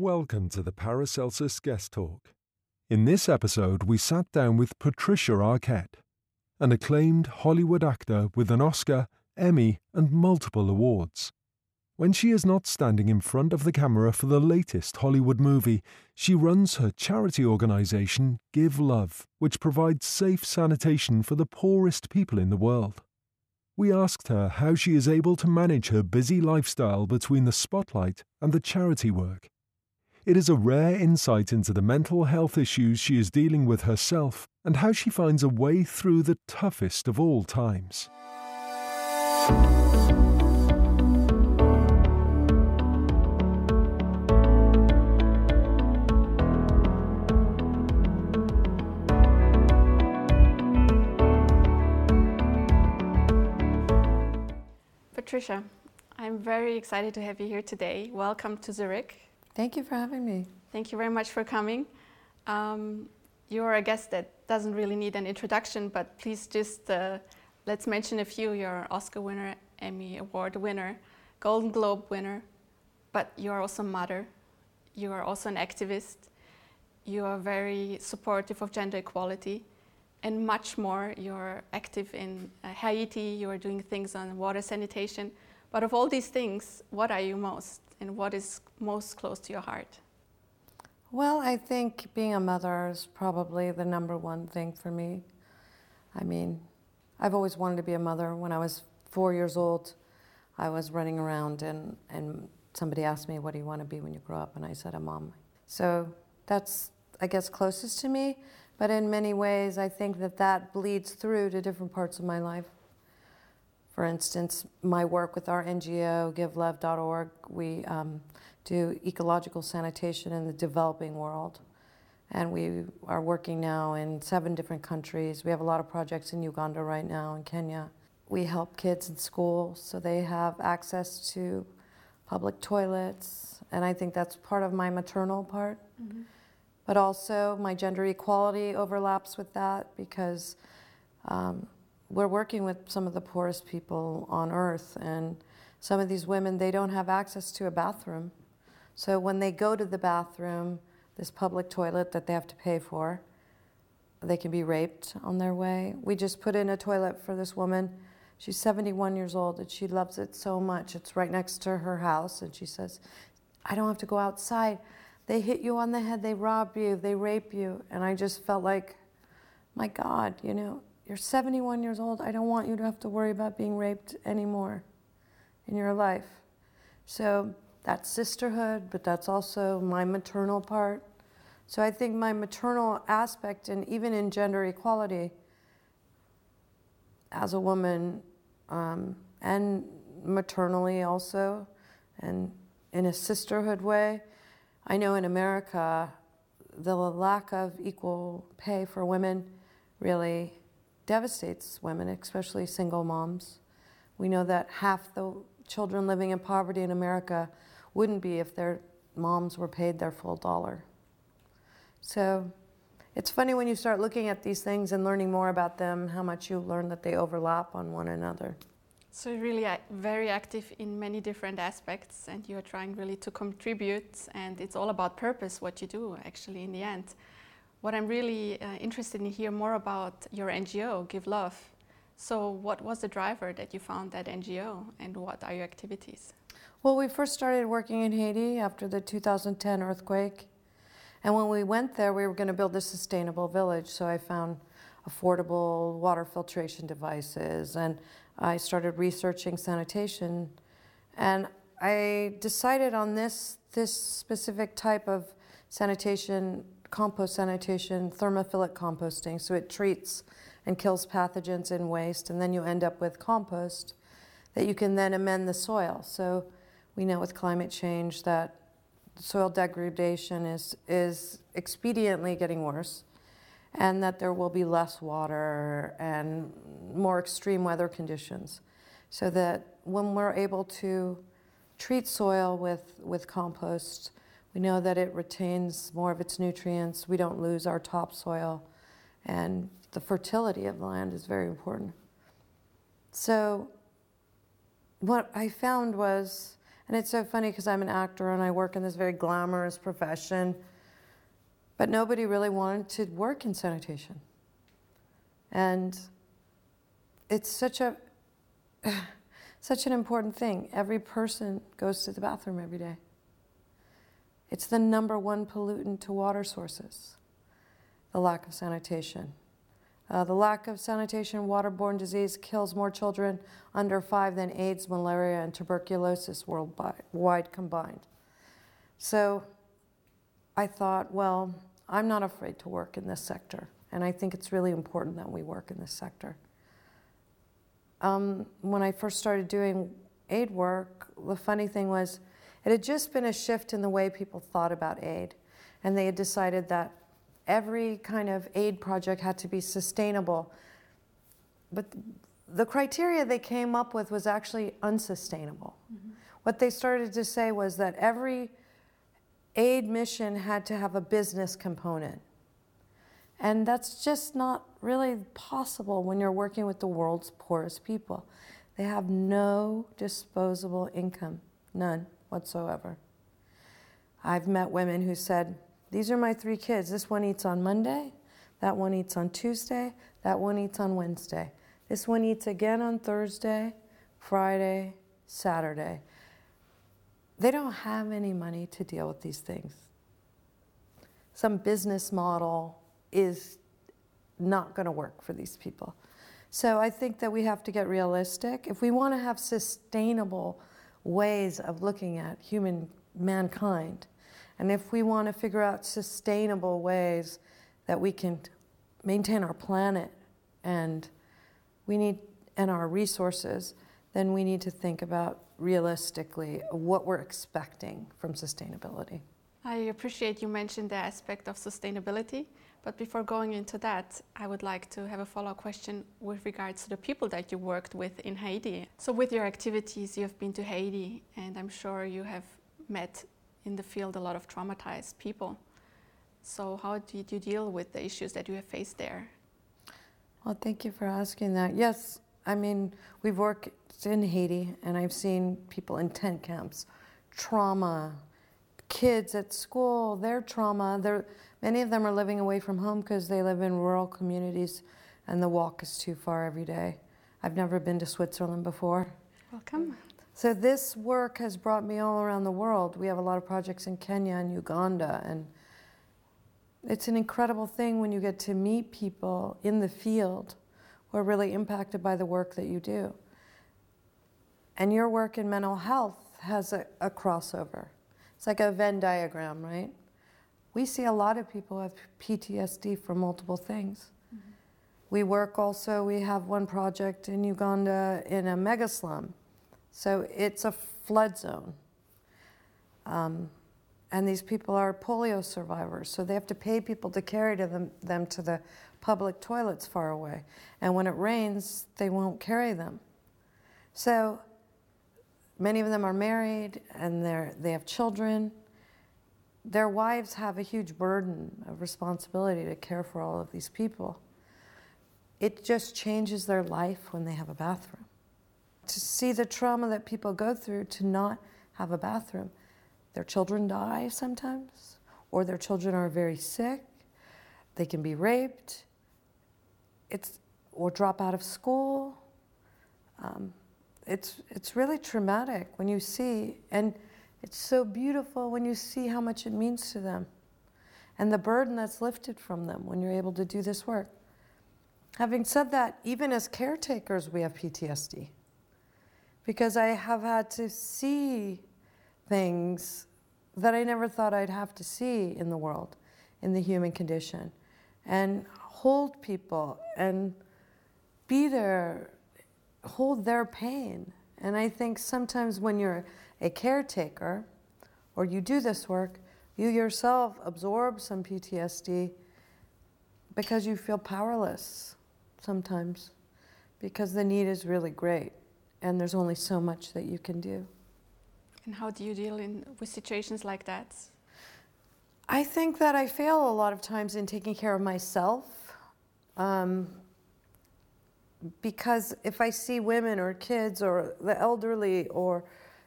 Welcome to the Paracelsus Guest Talk. In this episode, we sat down with Patricia Arquette, an acclaimed Hollywood actor with an Oscar, Emmy, and multiple awards. When she is not standing in front of the camera for the latest Hollywood movie, she runs her charity organization, Give Love, which provides safe sanitation for the poorest people in the world. We asked her how she is able to manage her busy lifestyle between the spotlight and the charity work. It is a rare insight into the mental health issues she is dealing with herself and how she finds a way through the toughest of all times. Patricia, I'm very excited to have you here today. Welcome to Zurich. Thank you for having me. Thank you very much for coming. Um, you're a guest that doesn't really need an introduction, but please just uh, let's mention a few. You're Oscar winner, Emmy Award winner, Golden Globe winner, but you're also a mother. You are also an activist. You are very supportive of gender equality and much more. You're active in uh, Haiti, you're doing things on water sanitation. But of all these things, what are you most and what is most close to your heart? Well, I think being a mother is probably the number one thing for me. I mean, I've always wanted to be a mother. When I was four years old, I was running around and, and somebody asked me, What do you want to be when you grow up? And I said, A mom. So that's, I guess, closest to me. But in many ways, I think that that bleeds through to different parts of my life. For instance, my work with our NGO, GiveLove.org, we um, do ecological sanitation in the developing world. And we are working now in seven different countries. We have a lot of projects in Uganda right now, in Kenya. We help kids in school so they have access to public toilets. And I think that's part of my maternal part. Mm-hmm but also my gender equality overlaps with that because um, we're working with some of the poorest people on earth and some of these women they don't have access to a bathroom. So when they go to the bathroom this public toilet that they have to pay for they can be raped on their way. We just put in a toilet for this woman. She's 71 years old and she loves it so much. It's right next to her house and she says i don't have to go outside. They hit you on the head, they rob you, they rape you. And I just felt like, my God, you know, you're 71 years old. I don't want you to have to worry about being raped anymore in your life. So that's sisterhood, but that's also my maternal part. So I think my maternal aspect, and even in gender equality, as a woman, um, and maternally also, and in a sisterhood way, I know in America, the lack of equal pay for women really devastates women, especially single moms. We know that half the children living in poverty in America wouldn't be if their moms were paid their full dollar. So it's funny when you start looking at these things and learning more about them, how much you learn that they overlap on one another. So you're really very active in many different aspects, and you're trying really to contribute. And it's all about purpose, what you do actually in the end. What I'm really uh, interested in hear more about your NGO, Give Love. So what was the driver that you found that NGO, and what are your activities? Well, we first started working in Haiti after the 2010 earthquake. And when we went there, we were going to build a sustainable village. So I found affordable water filtration devices and I started researching sanitation, and I decided on this this specific type of sanitation, compost sanitation, thermophilic composting. So it treats and kills pathogens in waste, and then you end up with compost that you can then amend the soil. So we know with climate change that soil degradation is is expediently getting worse and that there will be less water and more extreme weather conditions. So that when we're able to treat soil with, with compost, we know that it retains more of its nutrients, we don't lose our topsoil, and the fertility of the land is very important. So, what I found was, And it's so funny because I'm an actor and I work in this very glamorous profession, but nobody really wanted to work in sanitation. And it's such a such an important thing. Every person goes to the bathroom every day. It's the number one pollutant to water sources, the lack of sanitation. Uh, the lack of sanitation, waterborne disease kills more children under five than AIDS, malaria, and tuberculosis worldwide combined. So I thought, well, I'm not afraid to work in this sector, and I think it's really important that we work in this sector. Um, when I first started doing aid work, the funny thing was it had just been a shift in the way people thought about aid, and they had decided that every kind of aid project had to be sustainable. But the criteria they came up with was actually unsustainable. Mm-hmm. What they started to say was that every aid mission had to have a business component. And that's just not really possible when you're working with the world's poorest people. They have no disposable income, none whatsoever. I've met women who said, these are my three kids. This one eats on Monday, that one eats on Tuesday, that one eats on Wednesday. This one eats again on Thursday, Friday, Saturday. They don't have any money to deal with these things. Some business model is not going to work for these people. So I think that we have to get realistic. If we want to have sustainable ways of looking at human mankind, and if we want to figure out sustainable ways that we can maintain our planet and we need and our resources, then we need to think about realistically what we're expecting from sustainability. I appreciate you mentioned the aspect of sustainability, but before going into that, I would like to have a follow up question with regards to the people that you worked with in Haiti. So, with your activities, you have been to Haiti, and I'm sure you have met in the field a lot of traumatized people. So, how did you deal with the issues that you have faced there? Well, thank you for asking that. Yes, I mean, we've worked in Haiti and I've seen people in tent camps, trauma, kids at school, their trauma. They're, many of them are living away from home because they live in rural communities and the walk is too far every day. I've never been to Switzerland before. Welcome. So this work has brought me all around the world. We have a lot of projects in Kenya and Uganda and it's an incredible thing when you get to meet people in the field who are really impacted by the work that you do. And your work in mental health has a, a crossover. It's like a Venn diagram, right? We see a lot of people have PTSD for multiple things. Mm-hmm. We work also, we have one project in Uganda in a mega slum so it's a flood zone. Um, and these people are polio survivors, so they have to pay people to carry to them, them to the public toilets far away. And when it rains, they won't carry them. So many of them are married and they're, they have children. Their wives have a huge burden of responsibility to care for all of these people. It just changes their life when they have a bathroom to see the trauma that people go through to not have a bathroom. Their children die sometimes, or their children are very sick. They can be raped, it's, or drop out of school. Um, it's, it's really traumatic when you see, and it's so beautiful when you see how much it means to them and the burden that's lifted from them when you're able to do this work. Having said that, even as caretakers, we have PTSD because I have had to see things that I never thought I'd have to see in the world, in the human condition, and hold people and be there, hold their pain. And I think sometimes when you're a caretaker or you do this work, you yourself absorb some PTSD because you feel powerless sometimes because the need is really great and there's only so much that you can do. And how do you deal in, with situations like that? I think that I fail a lot of times in taking care of myself. Um, because if I see women or kids or the elderly or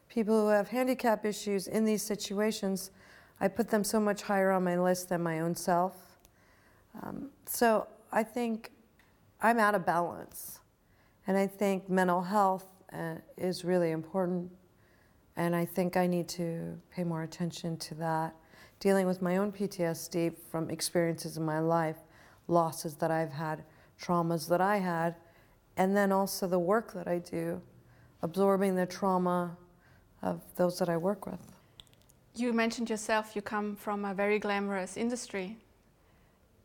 people who have handicap issues in these situations, I put them so much higher on my list than my own self. Um, so I think I'm out of balance. And I think mental health uh, is really important. And I think I need to pay more attention to that. Dealing with my own PTSD from experiences in my life, losses that I've had, traumas that I had, and then also the work that I do, absorbing the trauma of those that I work with. You mentioned yourself you come from a very glamorous industry.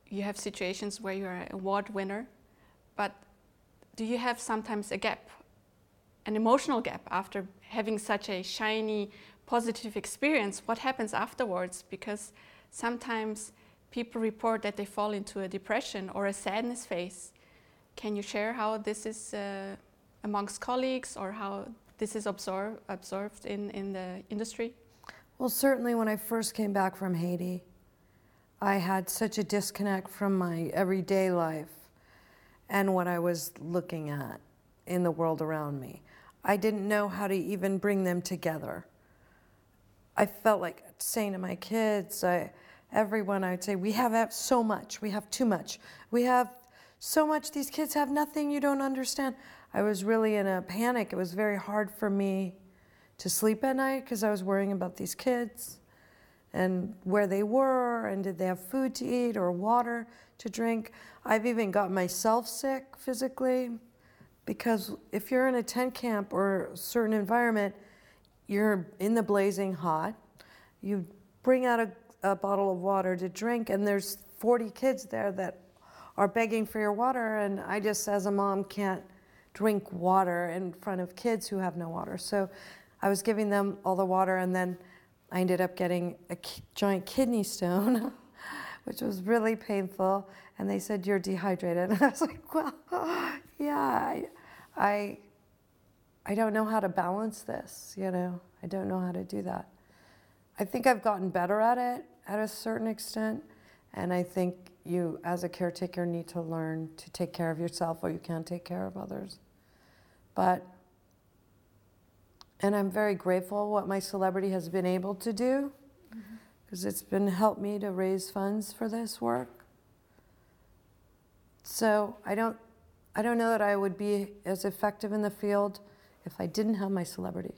You have situations where you're an award winner, but do you have sometimes a gap, an emotional gap after having such a shiny, positive experience? What happens afterwards? Because sometimes people report that they fall into a depression or a sadness phase. Can you share how this is uh, amongst colleagues or how this is absor- observed in, in the industry? Well, certainly when I first came back from Haiti, I had such a disconnect from my everyday life and what I was looking at in the world around me. I didn't know how to even bring them together. I felt like saying to my kids, I, everyone, I'd say, We have so much, we have too much, we have so much, these kids have nothing you don't understand. I was really in a panic. It was very hard for me to sleep at night because I was worrying about these kids and where they were and did they have food to eat or water to drink. I've even got myself sick physically because if you're in a tent camp or a certain environment, you're in the blazing hot. You bring out a, a bottle of water to drink, and there's 40 kids there that are begging for your water, and I just, as a mom, can't drink water in front of kids who have no water. So I was giving them all the water, and then I ended up getting a giant kidney stone, which was really painful. And they said, You're dehydrated. And I was like, Well, yeah, I, I, I don't know how to balance this, you know, I don't know how to do that. I think I've gotten better at it at a certain extent. And I think you, as a caretaker, need to learn to take care of yourself or you can't take care of others. But, and I'm very grateful what my celebrity has been able to do because mm-hmm. it's been helped me to raise funds for this work. So I don't, I don't know that I would be as effective in the field if I didn't have my celebrity.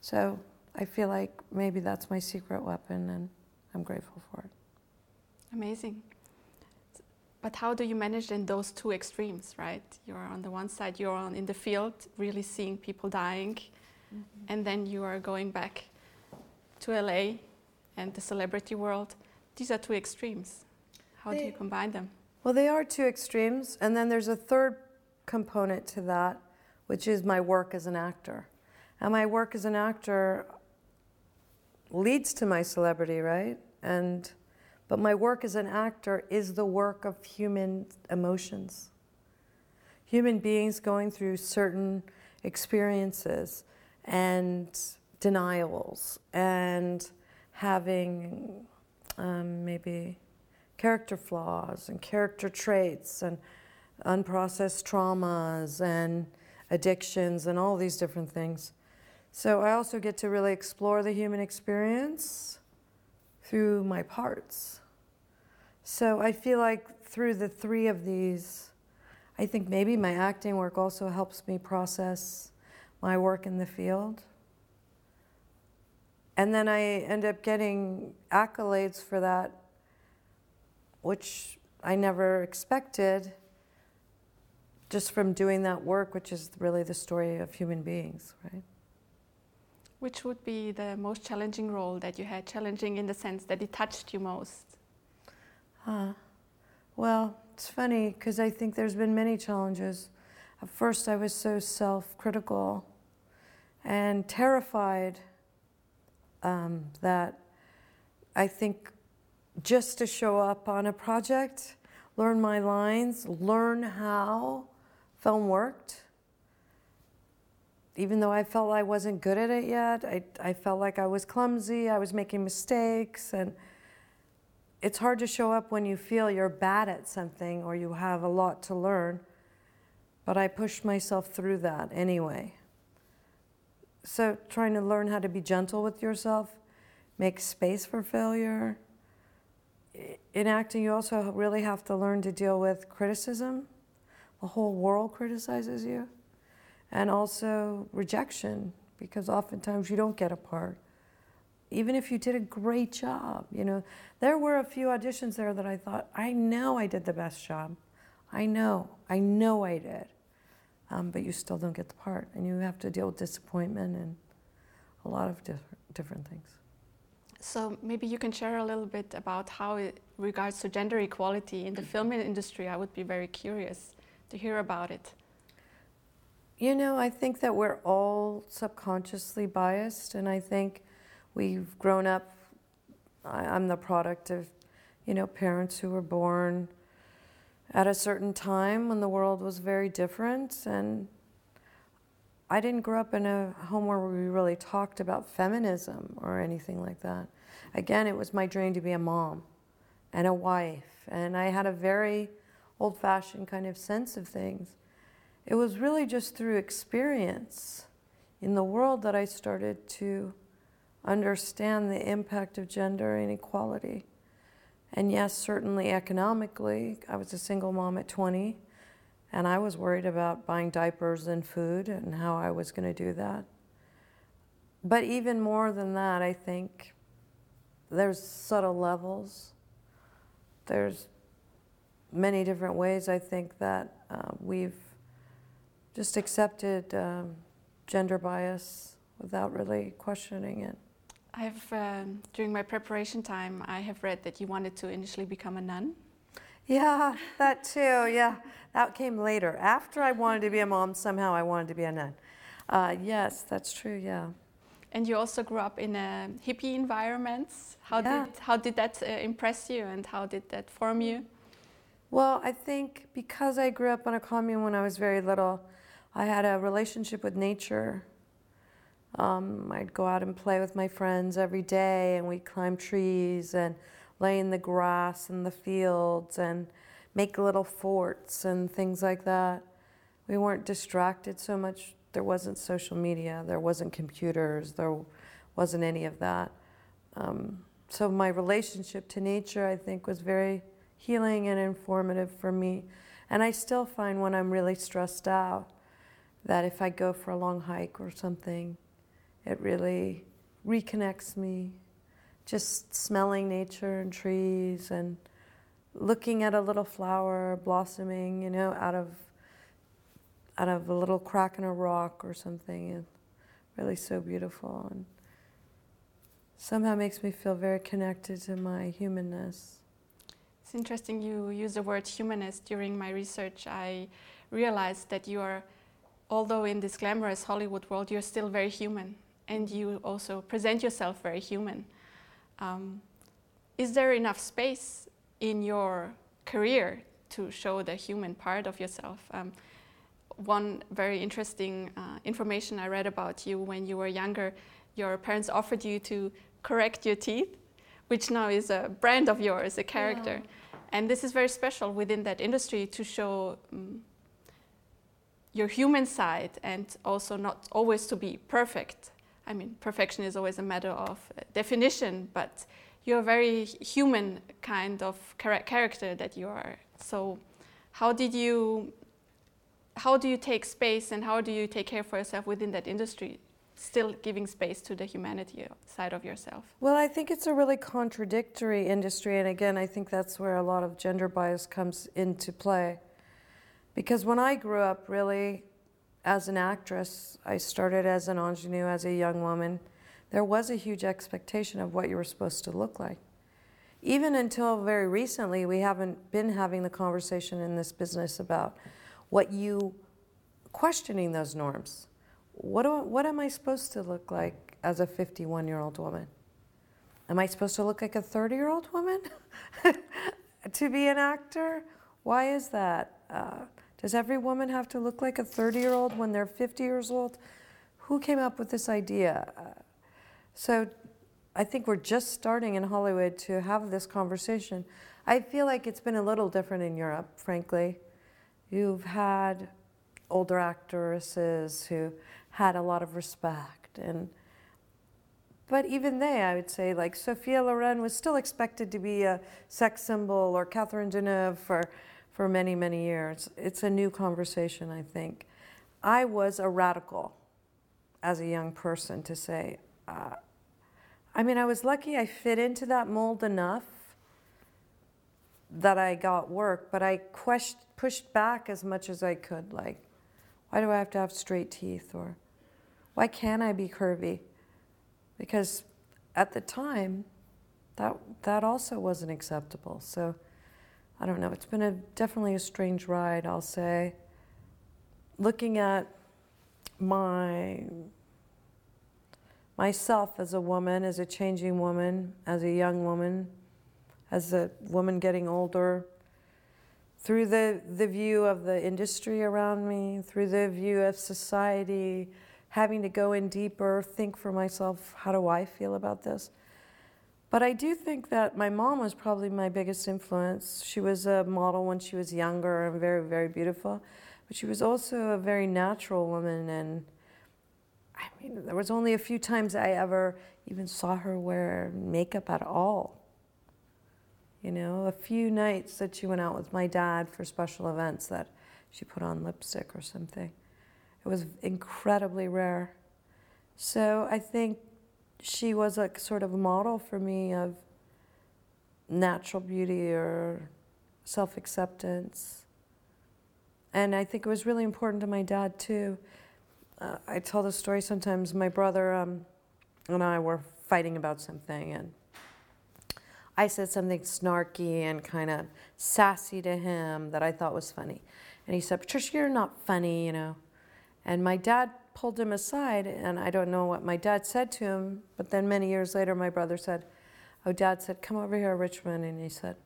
So I feel like maybe that's my secret weapon, and I'm grateful for it. Amazing. But how do you manage in those two extremes, right? You're on the one side, you're on in the field, really seeing people dying, mm-hmm. and then you are going back to LA and the celebrity world. These are two extremes. How they, do you combine them? Well, they are two extremes, and then there's a third component to that, which is my work as an actor. And my work as an actor leads to my celebrity, right? And but my work as an actor is the work of human emotions. Human beings going through certain experiences and denials and having um, maybe character flaws and character traits and unprocessed traumas and addictions and all these different things. So I also get to really explore the human experience through my parts. So I feel like through the three of these, I think maybe my acting work also helps me process my work in the field. And then I end up getting accolades for that, which I never expected just from doing that work, which is really the story of human beings, right? Which would be the most challenging role that you had? Challenging in the sense that it touched you most? Uh, well, it's funny because I think there's been many challenges. At first, I was so self critical and terrified um, that I think just to show up on a project, learn my lines, learn how film worked, even though I felt I wasn't good at it yet, I, I felt like I was clumsy, I was making mistakes, and it's hard to show up when you feel you're bad at something or you have a lot to learn. But I pushed myself through that anyway. so trying to learn how to be gentle with yourself, make space for failure. In acting, you also really have to learn to deal with criticism. The whole world criticizes you. And also rejection, because oftentimes you don't get a part. Even if you did a great job, you know, there were a few auditions there that I thought, I know I did the best job. I know, I know I did um, but you still don't get the part, and you have to deal with disappointment and a lot of different different things. So maybe you can share a little bit about how it regards to gender equality in the film industry. I would be very curious to hear about it. You know, I think that we're all subconsciously biased, and I think we've grown up. I'm the product of, you know, parents who were born at a certain time when the world was very different. And I didn't grow up in a home where we really talked about feminism or anything like that. Again, it was my dream to be a mom and a wife. And I had a very old fashioned kind of sense of things. It was really just through experience in the world that I started to understand the impact of gender inequality. And yes, certainly economically, I was a single mom at 20, and I was worried about buying diapers and food and how I was going to do that. But even more than that, I think there's subtle levels. There's many different ways I think that uh, we've just accepted um, gender bias without really questioning it. I've um, during my preparation time, I have read that you wanted to initially become a nun. Yeah, that too. Yeah, that came later. After I wanted to be a mom, somehow I wanted to be a nun. Uh, yes, that's true. Yeah. And you also grew up in a hippie environment. How yeah. did how did that uh, impress you, and how did that form you? Well, I think because I grew up on a commune when I was very little, I had a relationship with nature um, I'd go out and play with my friends every day, and we'd climb trees and lay in the grass in the fields and make little forts and things like that. We weren't distracted so much. There wasn't social media, there wasn't computers, there wasn't any of that. Um, so my relationship to nature, I think, was very healing and informative for me. And I still find when I'm really stressed out that if I go for a long hike or something, it really reconnects me. Just smelling nature and trees and looking at a little flower blossoming, you know, out of out of a little crack in a rock or something is really so beautiful and somehow makes me feel very connected to my humanness. It's interesting you use the word humanist during my research. I realized that you are although in this glamorous Hollywood world you're still very human and you also present yourself very human. Um, is there enough space in your career to show the human part of yourself? Um, one very interesting uh, information I read about you when you were younger, your parents offered you to correct your teeth, which now is a brand of yours, a character. Yeah. And this is very special within that industry to show um, your human side and also not always to be perfect. I mean, perfection is always a matter of uh, definition, but you're a very human kind of character that you are. So, how did you, how do you take space and how do you take care for yourself within that industry? Still giving space to the humanity side of yourself? Well, I think it's a really contradictory industry, and again, I think that's where a lot of gender bias comes into play. Because when I grew up, really, as an actress, I started as an ingenue as a young woman. There was a huge expectation of what you were supposed to look like. Even until very recently, we haven't been having the conversation in this business about what you questioning those norms. What, do, what am I supposed to look like as a 51 year old woman? Am I supposed to look like a 30 year old woman to be an actor? Why is that? Uh, does every woman have to look like a 30 year old when they're 50 years old? Who came up with this idea? Uh, so I think we're just starting in Hollywood to have this conversation. I feel like it's been a little different in Europe, frankly. You've had older actresses who had a lot of respect. And but even they, I would say, like Sophia Loren was still expected to be a sex symbol, or Catherine Deneuve for for many many years. It's a new conversation, I think. I was a radical as a young person to say. Uh, I mean, I was lucky I fit into that mold enough that I got work, but I quest- pushed back as much as I could. Like, why do I have to have straight teeth? Or why can't I be curvy? Because at the time, that, that also wasn't acceptable. So I don't know. It's been a, definitely a strange ride, I'll say. Looking at my myself as a woman, as a changing woman, as a young woman, as a woman getting older, through the, the view of the industry around me, through the view of society, having to go in deeper, think for myself, how do I feel about this? But I do think that my mom was probably my biggest influence. She was a model when she was younger and very, very beautiful. But she was also a very natural woman and I mean, there was only a few times I ever even saw her wear makeup at all. You know, a few nights that she went out with my dad for special events that she put on lipstick or something. It was incredibly rare. So I think she was a sort of model for me of natural beauty or self acceptance. And I think it was really important to my dad too uh, I tell the story sometimes. My brother um, and I were fighting about something, and I said something snarky and kind of sassy to him that I thought was funny. And he said, Patricia, you're not funny, you know. And my dad pulled him aside, and I don't know what my dad said to him, but then many years later, my brother said, Oh, dad said, Come over here, Richmond. And he said,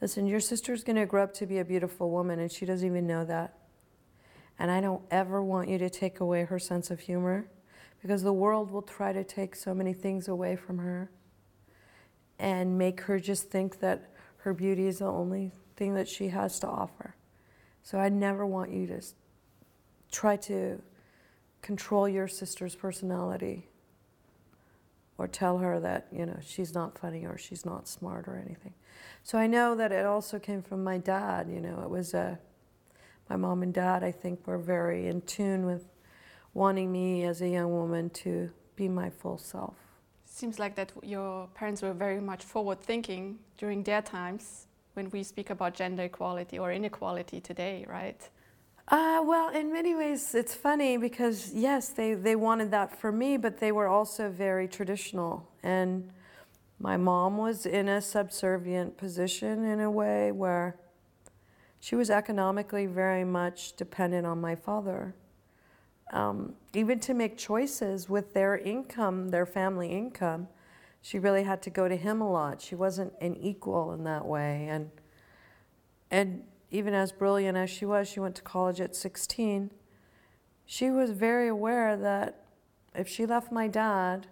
Listen, your sister's going to grow up to be a beautiful woman, and she doesn't even know that. And I don't ever want you to take away her sense of humor because the world will try to take so many things away from her and make her just think that her beauty is the only thing that she has to offer. So I never want you to try to control your sister's personality or tell her that, you know, she's not funny or she's not smart or anything. So I know that it also came from my dad, you know, it was a my mom and dad, I think, were very in tune with wanting me as a young woman to be my full self. Seems like that your parents were very much forward thinking during their times when we speak about gender equality or inequality today, right? Uh, well, in many ways, it's funny because, yes, they, they wanted that for me, but they were also very traditional. And my mom was in a subservient position in a way where she was economically very much dependent on my father. Um, even to make choices with their income, their family income, she really had to go to him a lot. She wasn't an equal in that way. And, and even as brilliant as she was, she went to college at 16. She was very aware that if she left my dad,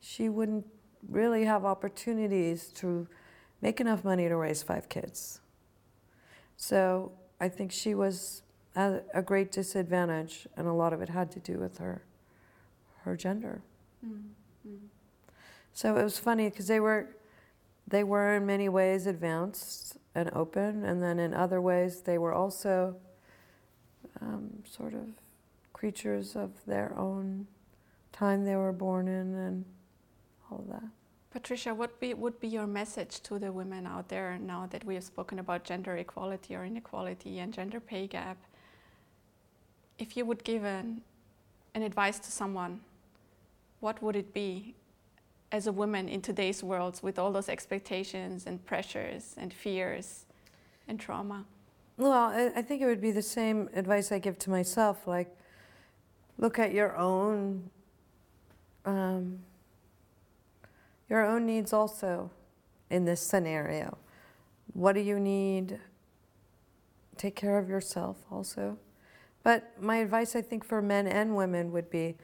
she wouldn't really have opportunities to make enough money to raise five kids. So I think she was at a great disadvantage, and a lot of it had to do with her, her gender. Mm-hmm. So it was funny because they were, they were in many ways advanced and open, and then in other ways they were also um, sort of creatures of their own time they were born in, and all of that. Patricia, what be, would be your message to the women out there now that we have spoken about gender equality or inequality and gender pay gap? If you would give an, an advice to someone, what would it be as a woman in today's world with all those expectations and pressures and fears and trauma? Well, I think it would be the same advice I give to myself like, look at your own. Um, your own needs also in this scenario. What do you need? Take care of yourself also. But my advice, I think, for men and women would be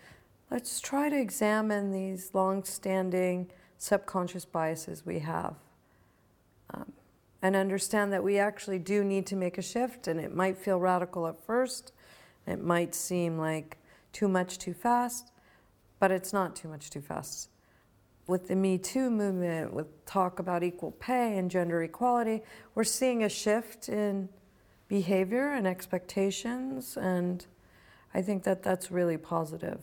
let's try to examine these long standing subconscious biases we have um, and understand that we actually do need to make a shift. And it might feel radical at first, it might seem like too much too fast. but it's not too much too fast. With the Me Too movement, with talk about equal pay and gender equality, we're seeing a shift in behavior and expectations, and I think that that's really positive.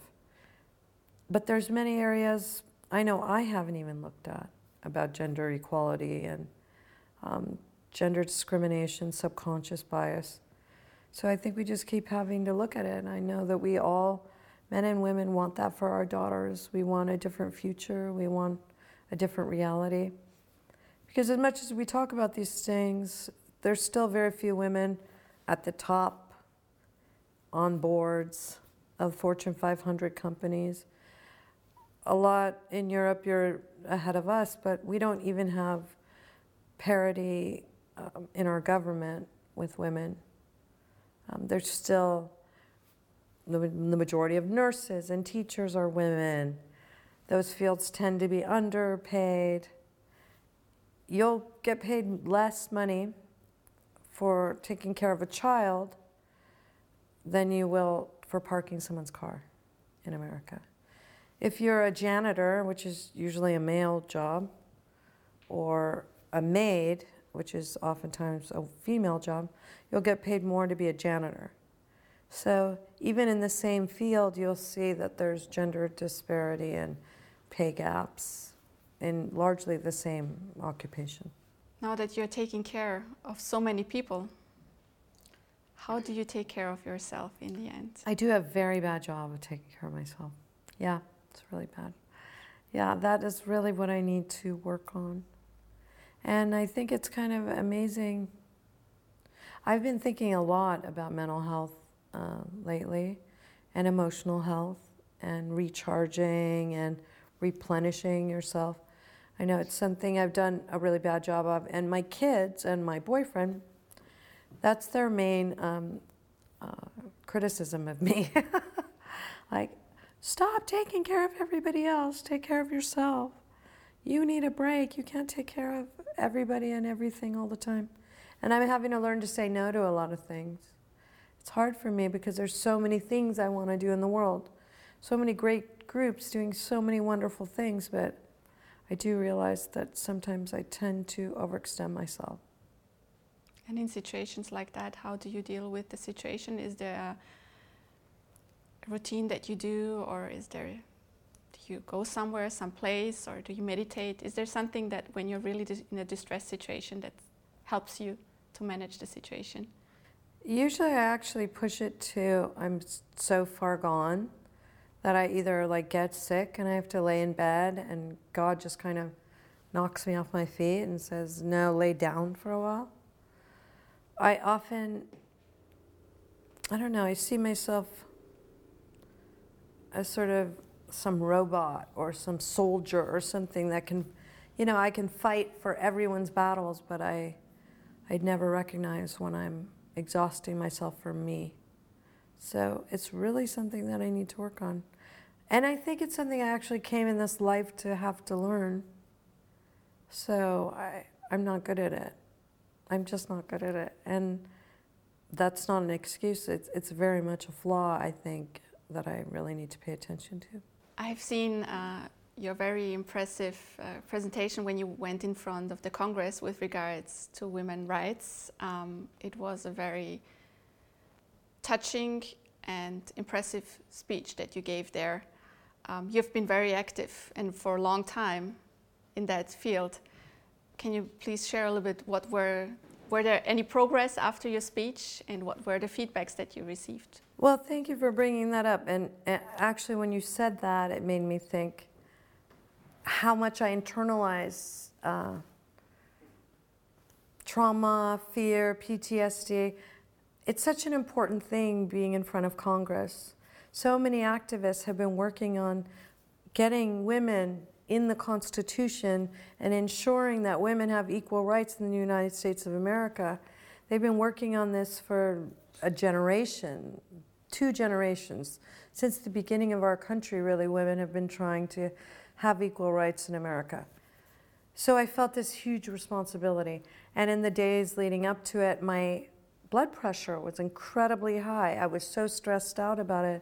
But there's many areas I know I haven't even looked at about gender equality and um, gender discrimination, subconscious bias. So I think we just keep having to look at it. And I know that we all, men and women, want that for our daughters. We want a different future, we want a different reality. Because as much as we talk about these things, there's still very few women at the top on boards of Fortune 500 companies. A lot in Europe, you're ahead of us, but we don't even have parity um, in our government with women. Um, there's still the, the majority of nurses and teachers are women. Those fields tend to be underpaid. You'll get paid less money for taking care of a child than you will for parking someone's car in America. If you're a janitor, which is usually a male job, or a maid, which is oftentimes a female job, you'll get paid more to be a janitor. So even in the same field, you'll see that there's gender disparity and pay gaps in largely the same occupation. Now that you're taking care of so many people, how do you take care of yourself in the end? I do a very bad job of taking care of myself. Yeah, it's really bad. Yeah, that is really what I need to work on. And I think it's kind of amazing. I've been thinking a lot about mental health uh, lately and emotional health and recharging and replenishing yourself. I know it's something I've done a really bad job of. And my kids and my boyfriend, that's their main um, uh, criticism of me. like, stop taking care of everybody else, take care of yourself. You need a break. You can't take care of everybody and everything all the time. And I'm having to learn to say no to a lot of things. It's hard for me because there's so many things I want to do in the world. So many great groups doing so many wonderful things, but I do realize that sometimes I tend to overextend myself. And in situations like that, how do you deal with the situation? Is there a routine that you do, or is there do you go somewhere, someplace, or do you meditate? Is there something that when you're really in a distressed situation that helps you to manage the situation? Usually, I actually push it to I'm so far gone that I either like get sick and I have to lay in bed, and God just kind of knocks me off my feet and says, "No, lay down for a while." I often, I don't know, I see myself as sort of some robot or some soldier or something that can, you know, I can fight for everyone's battles, but I, I'd never recognize when I'm exhausting myself for me. So it's really something that I need to work on. And I think it's something I actually came in this life to have to learn. So I, I'm not good at it. I'm just not good at it. And that's not an excuse. It's, it's very much a flaw, I think, that I really need to pay attention to. I've seen uh, your very impressive uh, presentation when you went in front of the Congress with regards to women's rights. Um, it was a very touching and impressive speech that you gave there. Um, you've been very active and for a long time in that field. Can you please share a little bit what were were there any progress after your speech and what were the feedbacks that you received? Well, thank you for bringing that up. And actually, when you said that, it made me think how much I internalize uh, trauma, fear, PTSD. It's such an important thing being in front of Congress. So many activists have been working on getting women in the Constitution and ensuring that women have equal rights in the United States of America. They've been working on this for a generation, two generations. Since the beginning of our country, really, women have been trying to have equal rights in America. So I felt this huge responsibility. And in the days leading up to it, my blood pressure was incredibly high. I was so stressed out about it.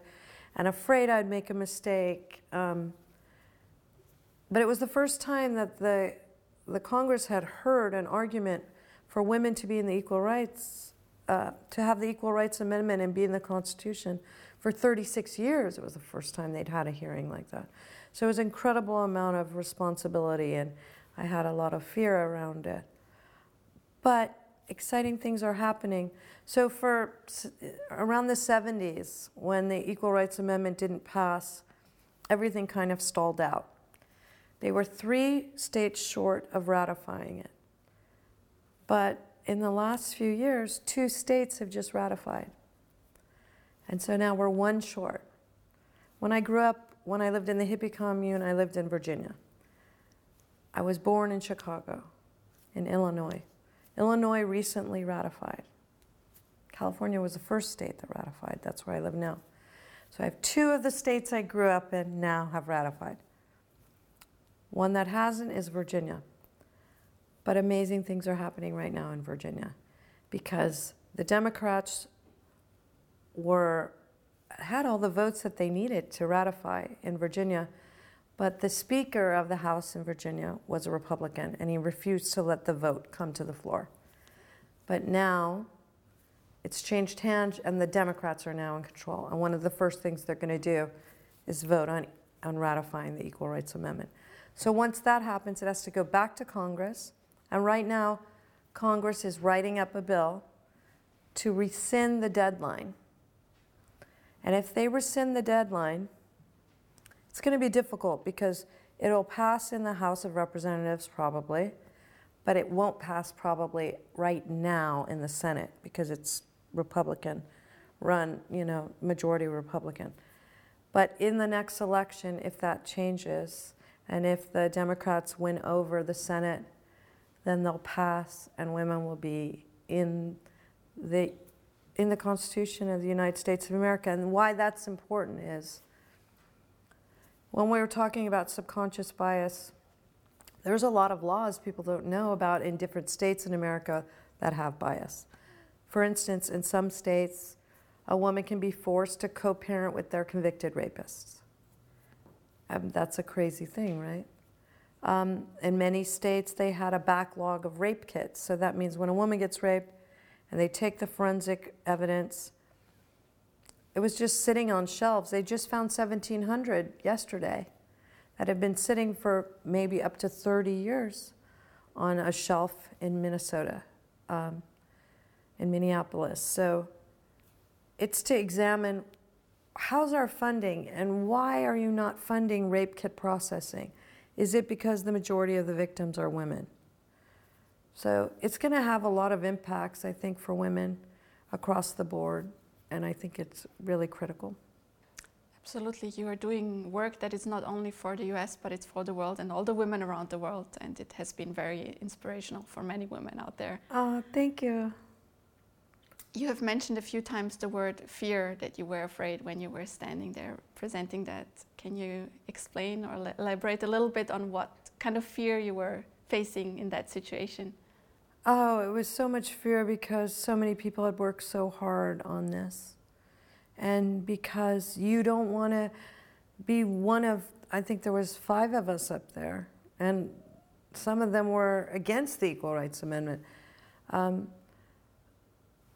and afraid I'd make a mistake. Um, but it was the first time that the, the Congress had heard an argument for women to be in the equal rights, uh, to have the Equal Rights Amendment and be in the Constitution. For 36 years, it was the first time they'd had a hearing like that. So it was an incredible amount of responsibility, and I had a lot of fear around it. But exciting things are happening. So for around the 70s, when the Equal Rights Amendment didn't pass, everything kind of stalled out. They were three states short of ratifying it. But in the last few years, two states have just ratified. And so now we're one short. When I grew up, when I lived in the hippie commune, I lived in Virginia. I was born in Chicago, in Illinois. Illinois recently ratified. California was the first state that ratified. That's where I live now. So I have two of the states I grew up in now have ratified. One that hasn't is Virginia. But amazing things are happening right now in Virginia because the Democrats were had all the votes that they needed to ratify in Virginia, but the Speaker of the House in Virginia was a Republican and he refused to let the vote come to the floor. But now it's changed hands and the Democrats are now in control. And one of the first things they're going to do is vote on, on ratifying the Equal Rights Amendment. So once that happens, it has to go back to Congress. And right now, Congress is writing up a bill to rescind the deadline. And if they rescind the deadline, it's going to be difficult because it'll pass in the House of Representatives probably, but it won't pass probably right now in the Senate because it's Republican run, you know, majority Republican. But in the next election, if that changes, and if the Democrats win over the Senate, then they'll pass and women will be in the in the Constitution of the United States of America. And why that's important is when we were talking about subconscious bias, there's a lot of laws people don't know about in different states in America that have bias. For instance, in some states, a woman can be forced to co parent with their convicted rapists. Um, that's a crazy thing, right? Um, in many states, they had a backlog of rape kits. So that means when a woman gets raped, and they take the forensic evidence. It was just sitting on shelves. They just found 1,700 yesterday that had been sitting for maybe up to 30 years on a shelf in Minnesota, um, in Minneapolis. So it's to examine how's our funding and why are you not funding rape kit processing? Is it because the majority of the victims are women? So it's going to have a lot of impacts, I think, for women across the board, and I think it's really critical. Absolutely. You are doing work that is not only for the US, but it's for the world and all the women around the world, and it has been very inspirational for many women out there. Oh, thank you. You have mentioned a few times the word fear that you were afraid when you were standing there presenting that. Can you explain or elaborate a little bit on what kind of fear you were facing in that situation? Oh, it was so much fear because so many people had worked so hard on this. And because you don't want to be one of, I think there was five of us up there, and some of them were against the Equal Rights Amendment. Um,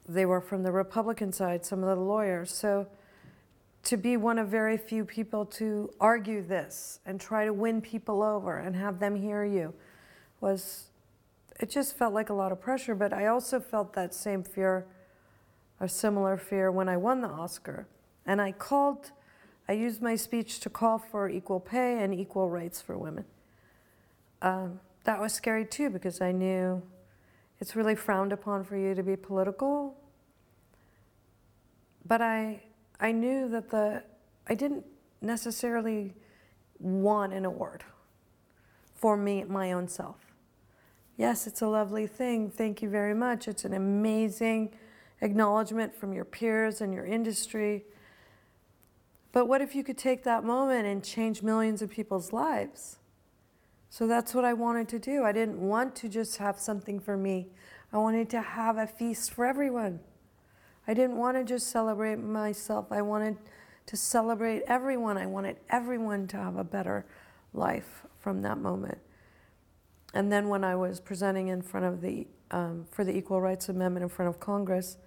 they were from the Republican side, some of the lawyers. So to be one of very few people to argue this and try to win people over and have them hear you was it just felt like a lot of pressure, but I also felt that same fear, a similar fear when I won the Oscar. And I called, I used my speech to call for equal pay and equal rights for women. Um, that was scary too because I knew it's really frowned upon for you to be political. But I, I knew that the, I didn't necessarily want an award for me, my own self. Yes, it's a lovely thing. Thank you very much. It's an amazing acknowledgement from your peers and your industry. But what if you could take that moment and change millions of people's lives? So that's what I wanted to do. I didn't want to just have something for me, I wanted to have a feast for everyone. I didn't want to just celebrate myself, I wanted to celebrate everyone. I wanted everyone to have a better life from that moment. And then when I was presenting in front of the um, for the Equal Rights Amendment in front of Congress,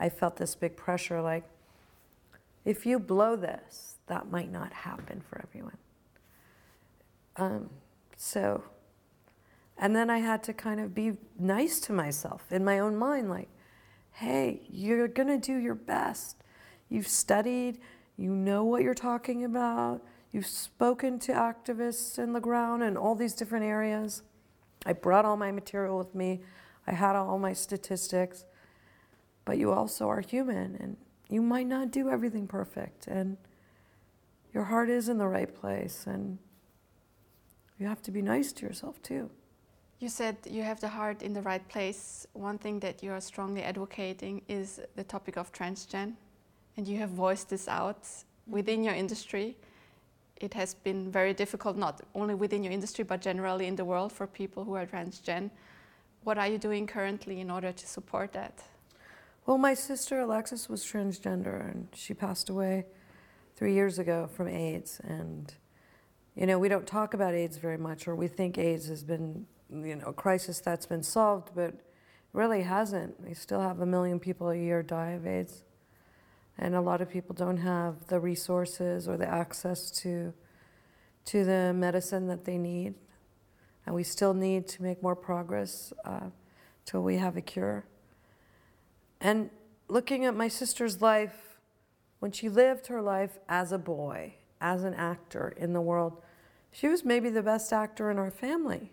I felt this big pressure like, if you blow this, that might not happen for everyone. Um, so, and then I had to kind of be nice to myself in my own mind, like, hey, you're going to do your best. You've studied, you know what you're talking about, you've spoken to activists in the ground in all these different areas. I brought all my material with me, I had all my statistics, but you also are human and you might not do everything perfect. And your heart is in the right place, and you have to be nice to yourself too. You said you have the heart in the right place. One thing that you are strongly advocating is the topic of transgen, and you have voiced this out mm-hmm. within your industry. It has been very difficult, not only within your industry, but generally in the world for people who are transgen. What are you doing currently in order to support that? Well, my sister Alexis was transgender, and she passed away three years ago from AIDS. And, you know, we don't talk about AIDS very much, or we think AIDS has been you know, a crisis that's been solved, but really hasn't. We still have a million people a year die of AIDS. And a lot of people don't have the resources or the access to, to the medicine that they need. And we still need to make more progress uh, till we have a cure. And looking at my sister's life, when she lived her life as a boy, as an actor in the world, she was maybe the best actor in our family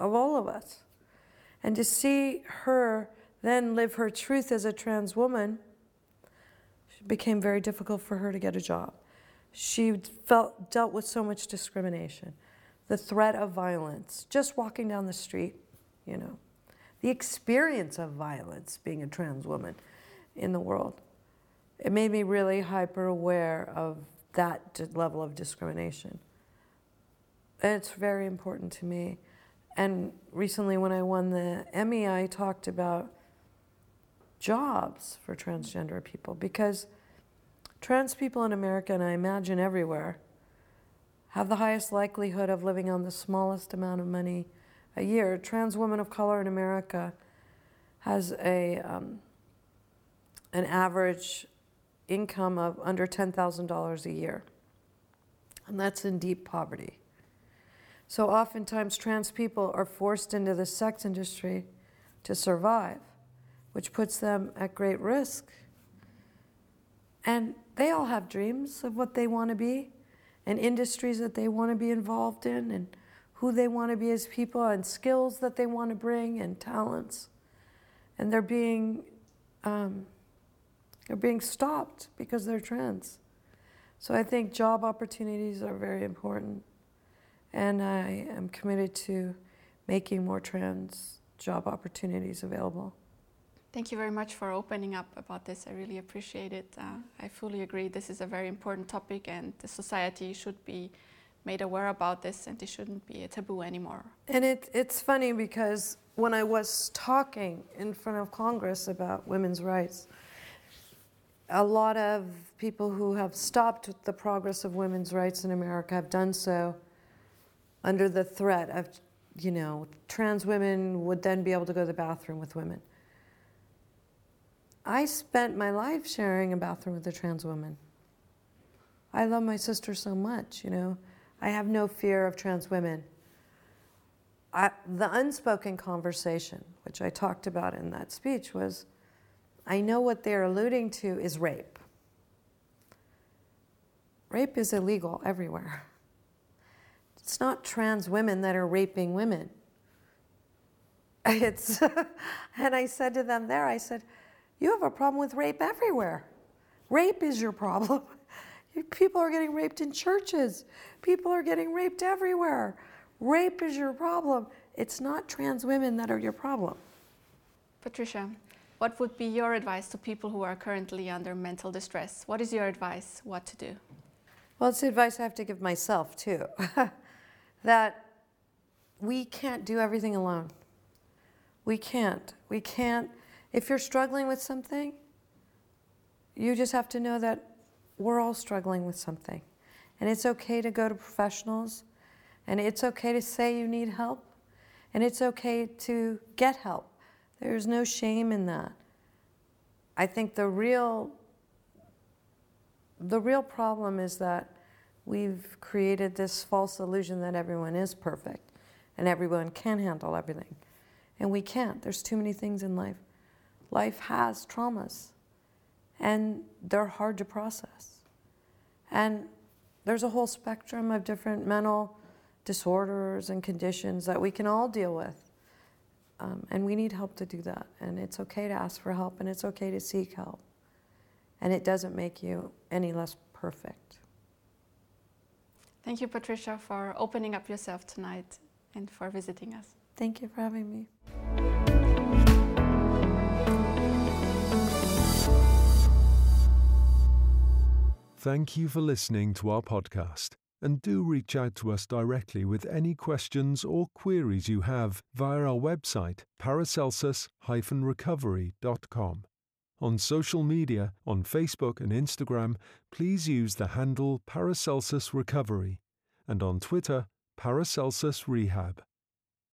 of all of us. And to see her then live her truth as a trans woman became very difficult for her to get a job. She felt dealt with so much discrimination, the threat of violence, just walking down the street, you know, the experience of violence being a trans woman in the world. It made me really hyper aware of that level of discrimination. And it's very important to me. And recently, when I won the Emmy, I talked about jobs for transgender people because trans people in America, and I imagine everywhere, have the highest likelihood of living on the smallest amount of money a year. Trans women of color in America has a um, an average income of under $10,000 a year. And that's in deep poverty. So oftentimes, trans people are forced into the sex industry to survive, which puts them at great risk. And they all have dreams of what they want to be and industries that they want to be involved in and who they want to be as people and skills that they want to bring and talents. And they're being, um, they're being stopped because they're trans. So I think job opportunities are very important and I am committed to making more trans job opportunities available. Thank you very much for opening up about this. I really appreciate it. Uh, I fully agree. This is a very important topic, and the society should be made aware about this, and it shouldn't be a taboo anymore. And it, it's funny because when I was talking in front of Congress about women's rights, a lot of people who have stopped the progress of women's rights in America have done so under the threat of, you know, trans women would then be able to go to the bathroom with women. I spent my life sharing a bathroom with a trans woman. I love my sister so much, you know. I have no fear of trans women. I, the unspoken conversation, which I talked about in that speech, was I know what they're alluding to is rape. Rape is illegal everywhere. It's not trans women that are raping women. It's, and I said to them there, I said, You have a problem with rape everywhere. Rape is your problem. People are getting raped in churches, people are getting raped everywhere. Rape is your problem. It's not trans women that are your problem. Patricia, what would be your advice to people who are currently under mental distress? What is your advice? What to do? Well, it's advice I have to give myself too. That we can't do everything alone. We can't. We can't. If you're struggling with something, you just have to know that we're all struggling with something. And it's okay to go to professionals, and it's okay to say you need help, and it's okay to get help. There's no shame in that. I think the real the real problem is that we've created this false illusion that everyone is perfect and everyone can handle everything. And we can't. There's too many things in life. Life has traumas, and they're hard to process. And there's a whole spectrum of different mental disorders and conditions that we can all deal with. Um, and we need help to do that. And it's okay to ask for help, and it's okay to seek help. And it doesn't make you any less perfect. Thank you, Patricia, for opening up yourself tonight and for visiting us. Thank you for having me. Thank you for listening to our podcast. And do reach out to us directly with any questions or queries you have via our website, paracelsus-recovery.com. On social media, on Facebook and Instagram, please use the handle Paracelsus Recovery, and on Twitter, Paracelsus Rehab.